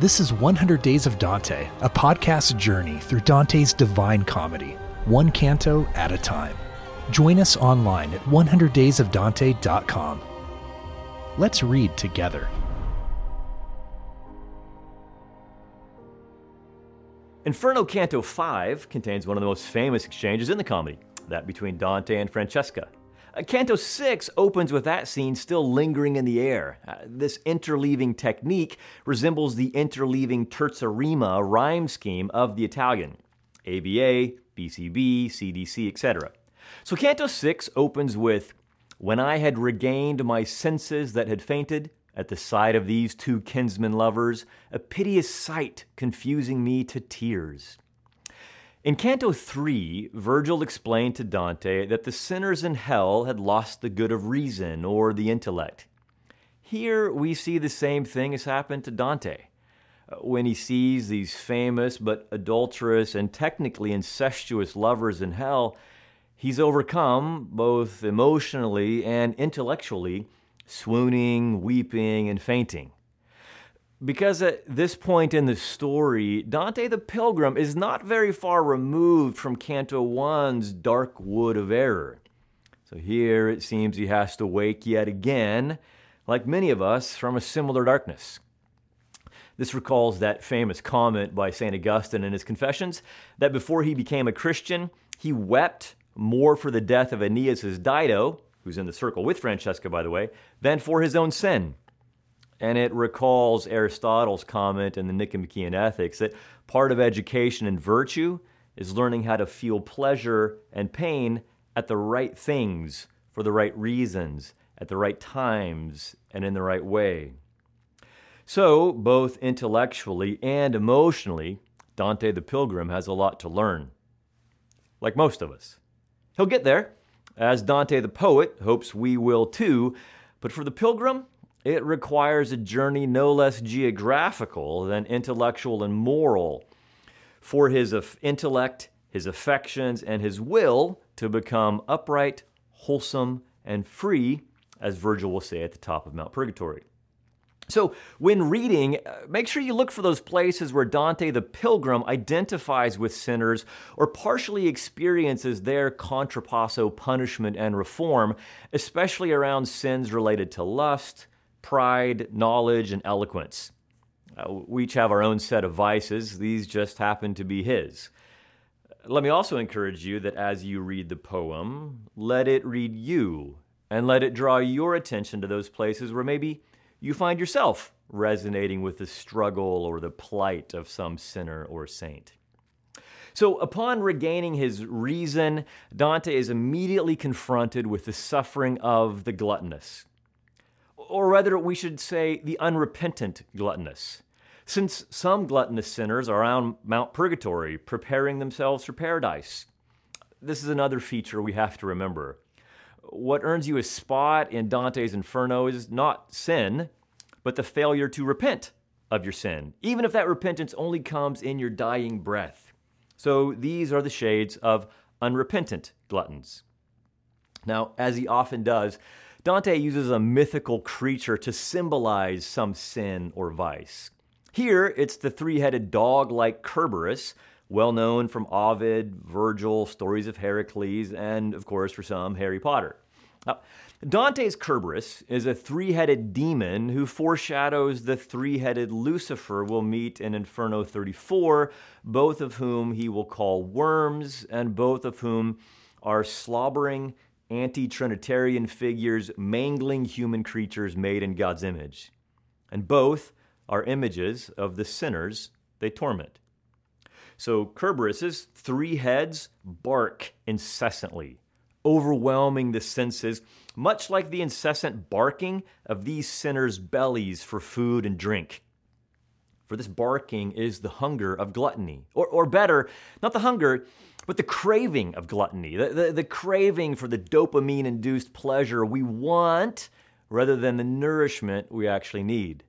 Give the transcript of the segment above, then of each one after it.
This is 100 Days of Dante, a podcast journey through Dante's divine comedy, one canto at a time. Join us online at 100daysofdante.com. Let's read together. Inferno Canto 5 contains one of the most famous exchanges in the comedy, that between Dante and Francesca. Uh, Canto 6 opens with that scene still lingering in the air. Uh, this interleaving technique resembles the interleaving terza rima rhyme scheme of the Italian ABA, BCB, CDC, etc. So Canto 6 opens with When I had regained my senses that had fainted, at the sight of these two kinsmen lovers, a piteous sight confusing me to tears. In Canto 3, Virgil explained to Dante that the sinners in hell had lost the good of reason or the intellect. Here we see the same thing has happened to Dante. When he sees these famous but adulterous and technically incestuous lovers in hell, he's overcome both emotionally and intellectually swooning, weeping, and fainting. Because at this point in the story, Dante the Pilgrim is not very far removed from Canto 1's dark wood of error. So here it seems he has to wake yet again, like many of us, from a similar darkness. This recalls that famous comment by St. Augustine in his Confessions that before he became a Christian, he wept more for the death of Aeneas' Dido, who's in the circle with Francesca, by the way, than for his own sin. And it recalls Aristotle's comment in the Nicomachean Ethics that part of education and virtue is learning how to feel pleasure and pain at the right things for the right reasons, at the right times, and in the right way. So, both intellectually and emotionally, Dante the Pilgrim has a lot to learn. Like most of us. He'll get there, as Dante the poet hopes we will too, but for the pilgrim, it requires a journey no less geographical than intellectual and moral for his intellect, his affections, and his will to become upright, wholesome, and free, as Virgil will say at the top of Mount Purgatory. So, when reading, uh, make sure you look for those places where Dante the Pilgrim identifies with sinners or partially experiences their contrapasso punishment and reform, especially around sins related to lust, pride, knowledge, and eloquence. Uh, we each have our own set of vices, these just happen to be his. Let me also encourage you that as you read the poem, let it read you and let it draw your attention to those places where maybe you find yourself resonating with the struggle or the plight of some sinner or saint. So, upon regaining his reason, Dante is immediately confronted with the suffering of the gluttonous, or rather, we should say, the unrepentant gluttonous. Since some gluttonous sinners are on Mount Purgatory preparing themselves for paradise. This is another feature we have to remember what earns you a spot in Dante's Inferno is not sin, but the failure to repent of your sin, even if that repentance only comes in your dying breath. So these are the shades of unrepentant gluttons. Now, as he often does, Dante uses a mythical creature to symbolize some sin or vice. Here, it's the three headed dog like Cerberus, well known from Ovid, Virgil, stories of Heracles, and of course, for some, Harry Potter. Now, Dante's Cerberus is a three headed demon who foreshadows the three headed Lucifer we'll meet in Inferno 34, both of whom he will call worms, and both of whom are slobbering anti Trinitarian figures mangling human creatures made in God's image. And both are images of the sinners they torment. So Cerberus's three heads bark incessantly, overwhelming the senses, much like the incessant barking of these sinners' bellies for food and drink. For this barking is the hunger of gluttony. Or, or better, not the hunger, but the craving of gluttony, the, the, the craving for the dopamine induced pleasure we want rather than the nourishment we actually need.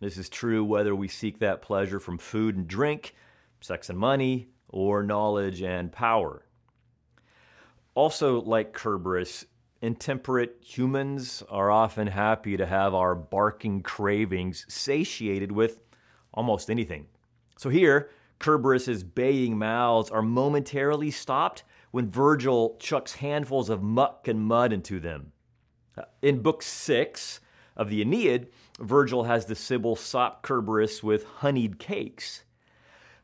This is true whether we seek that pleasure from food and drink sex and money, or knowledge and power. Also, like Cerberus, intemperate humans are often happy to have our barking cravings satiated with almost anything. So here, Cerberus's baying mouths are momentarily stopped when Virgil chucks handfuls of muck and mud into them. Uh, in Book 6 of the Aeneid, Virgil has the Sibyl sop Cerberus with honeyed cakes.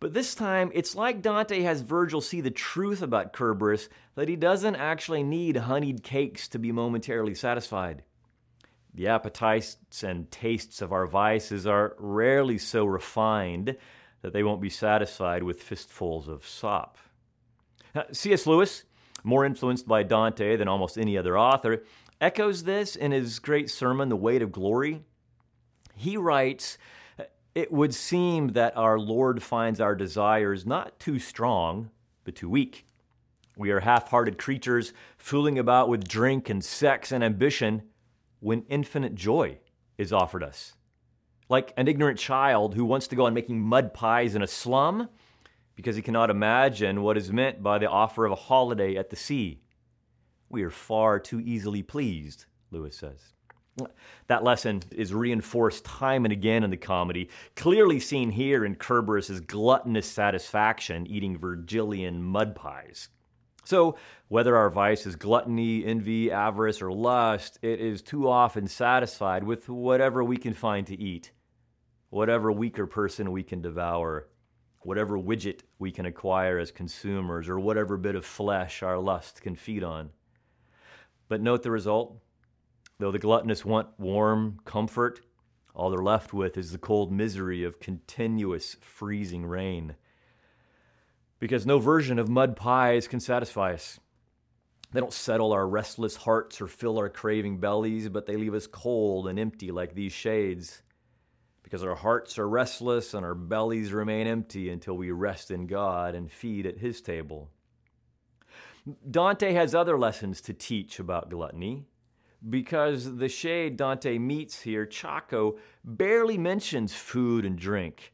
But this time, it's like Dante has Virgil see the truth about Cerberus that he doesn't actually need honeyed cakes to be momentarily satisfied. The appetites and tastes of our vices are rarely so refined that they won't be satisfied with fistfuls of sop. C.S. Lewis, more influenced by Dante than almost any other author, echoes this in his great sermon, The Weight of Glory. He writes, It would seem that our Lord finds our desires not too strong, but too weak. We are half hearted creatures fooling about with drink and sex and ambition when infinite joy is offered us. Like an ignorant child who wants to go on making mud pies in a slum because he cannot imagine what is meant by the offer of a holiday at the sea. We are far too easily pleased, Lewis says. That lesson is reinforced time and again in the comedy, clearly seen here in Cerberus's gluttonous satisfaction eating Virgilian mud pies. So, whether our vice is gluttony, envy, avarice, or lust, it is too often satisfied with whatever we can find to eat, whatever weaker person we can devour, whatever widget we can acquire as consumers, or whatever bit of flesh our lust can feed on. But note the result. Though the gluttonous want warm comfort, all they're left with is the cold misery of continuous freezing rain. Because no version of mud pies can satisfy us. They don't settle our restless hearts or fill our craving bellies, but they leave us cold and empty like these shades because our hearts are restless and our bellies remain empty until we rest in God and feed at His table. Dante has other lessons to teach about gluttony because the shade Dante meets here, Ciacco, barely mentions food and drink,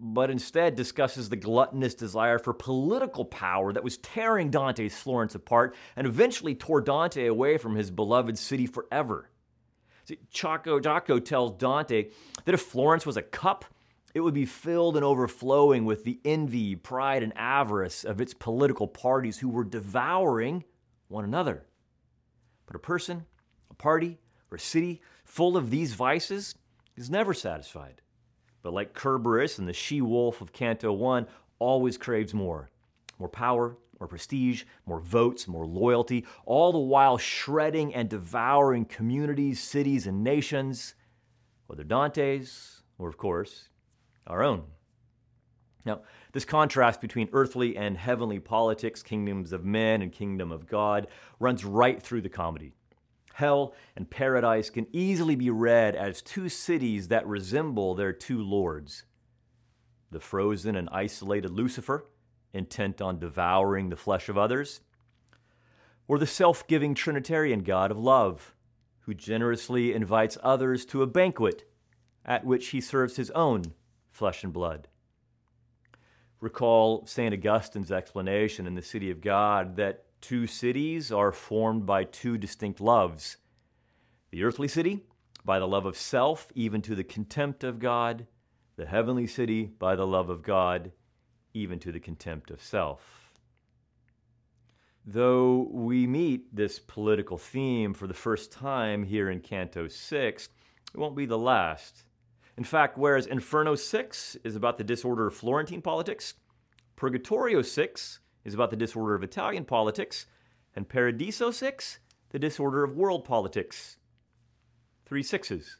but instead discusses the gluttonous desire for political power that was tearing Dante's Florence apart and eventually tore Dante away from his beloved city forever. Ciacco, Ciacco tells Dante that if Florence was a cup, it would be filled and overflowing with the envy, pride, and avarice of its political parties who were devouring one another. But a person, a party, or a city full of these vices is never satisfied. But like Cerberus and the she wolf of Canto 1, always craves more more power, more prestige, more votes, more loyalty, all the while shredding and devouring communities, cities, and nations, whether Dante's or, of course, our own. Now, this contrast between earthly and heavenly politics, kingdoms of men and kingdom of God, runs right through the comedy. Hell and paradise can easily be read as two cities that resemble their two lords the frozen and isolated Lucifer intent on devouring the flesh of others, or the self giving Trinitarian God of love, who generously invites others to a banquet at which he serves his own flesh and blood. Recall St. Augustine's explanation in the City of God that two cities are formed by two distinct loves the earthly city, by the love of self, even to the contempt of God, the heavenly city, by the love of God, even to the contempt of self. Though we meet this political theme for the first time here in Canto 6, it won't be the last. In fact, whereas Inferno 6 is about the disorder of Florentine politics, Purgatorio 6 is about the disorder of Italian politics, and Paradiso 6, the disorder of world politics. Three sixes.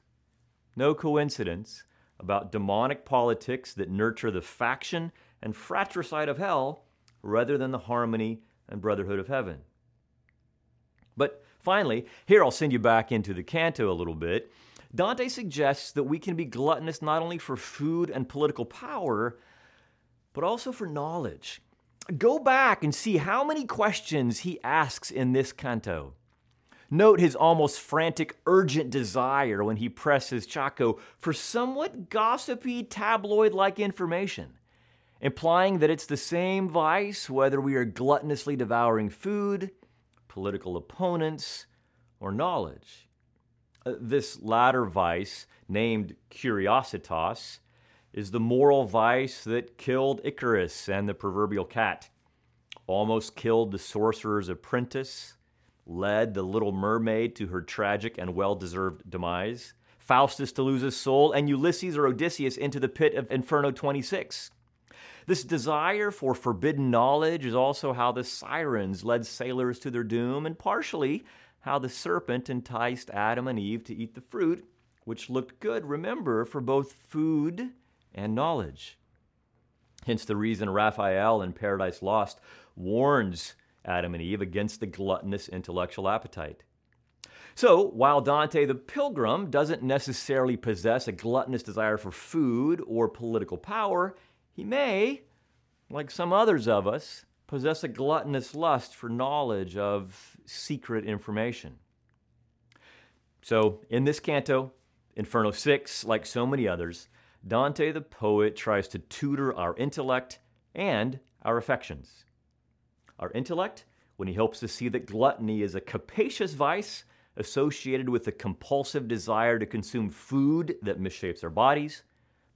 No coincidence about demonic politics that nurture the faction and fratricide of hell rather than the harmony and brotherhood of heaven. But finally, here I'll send you back into the canto a little bit. Dante suggests that we can be gluttonous not only for food and political power, but also for knowledge. Go back and see how many questions he asks in this canto. Note his almost frantic, urgent desire when he presses Ciacco for somewhat gossipy, tabloid like information implying that it's the same vice whether we are gluttonously devouring food, political opponents, or knowledge. Uh, this latter vice, named curiositas, is the moral vice that killed Icarus and the proverbial cat, almost killed the sorcerer's apprentice, led the little mermaid to her tragic and well deserved demise, Faustus to lose his soul, and Ulysses or Odysseus into the pit of Inferno 26. This desire for forbidden knowledge is also how the sirens led sailors to their doom, and partially how the serpent enticed Adam and Eve to eat the fruit, which looked good, remember, for both food and knowledge. Hence the reason Raphael in Paradise Lost warns Adam and Eve against the gluttonous intellectual appetite. So, while Dante the Pilgrim doesn't necessarily possess a gluttonous desire for food or political power, he may, like some others of us, possess a gluttonous lust for knowledge of secret information. So, in this canto, Inferno 6, like so many others, Dante the poet tries to tutor our intellect and our affections. Our intellect, when he helps us see that gluttony is a capacious vice associated with a compulsive desire to consume food that misshapes our bodies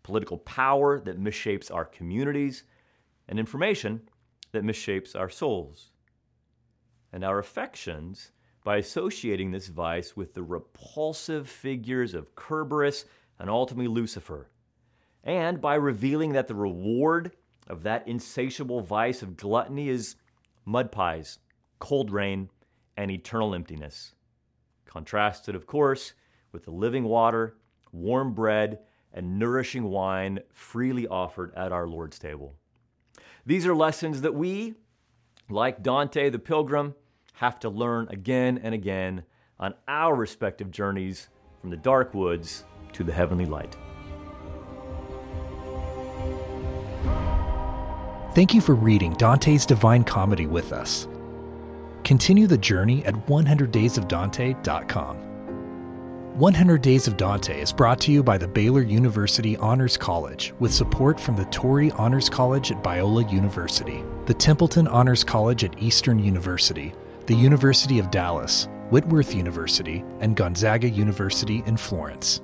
political power that misshapes our communities, and information that misshapes our souls. And our affections by associating this vice with the repulsive figures of Kerberos and ultimately Lucifer, and by revealing that the reward of that insatiable vice of gluttony is mud pies, cold rain, and eternal emptiness. Contrasted, of course, with the living water, warm bread, and nourishing wine freely offered at our Lord's table. These are lessons that we, like Dante the Pilgrim, have to learn again and again on our respective journeys from the dark woods to the heavenly light. Thank you for reading Dante's Divine Comedy with us. Continue the journey at 100daysofdante.com. 100 Days of Dante is brought to you by the Baylor University Honors College with support from the Torrey Honors College at Biola University, the Templeton Honors College at Eastern University, the University of Dallas, Whitworth University, and Gonzaga University in Florence.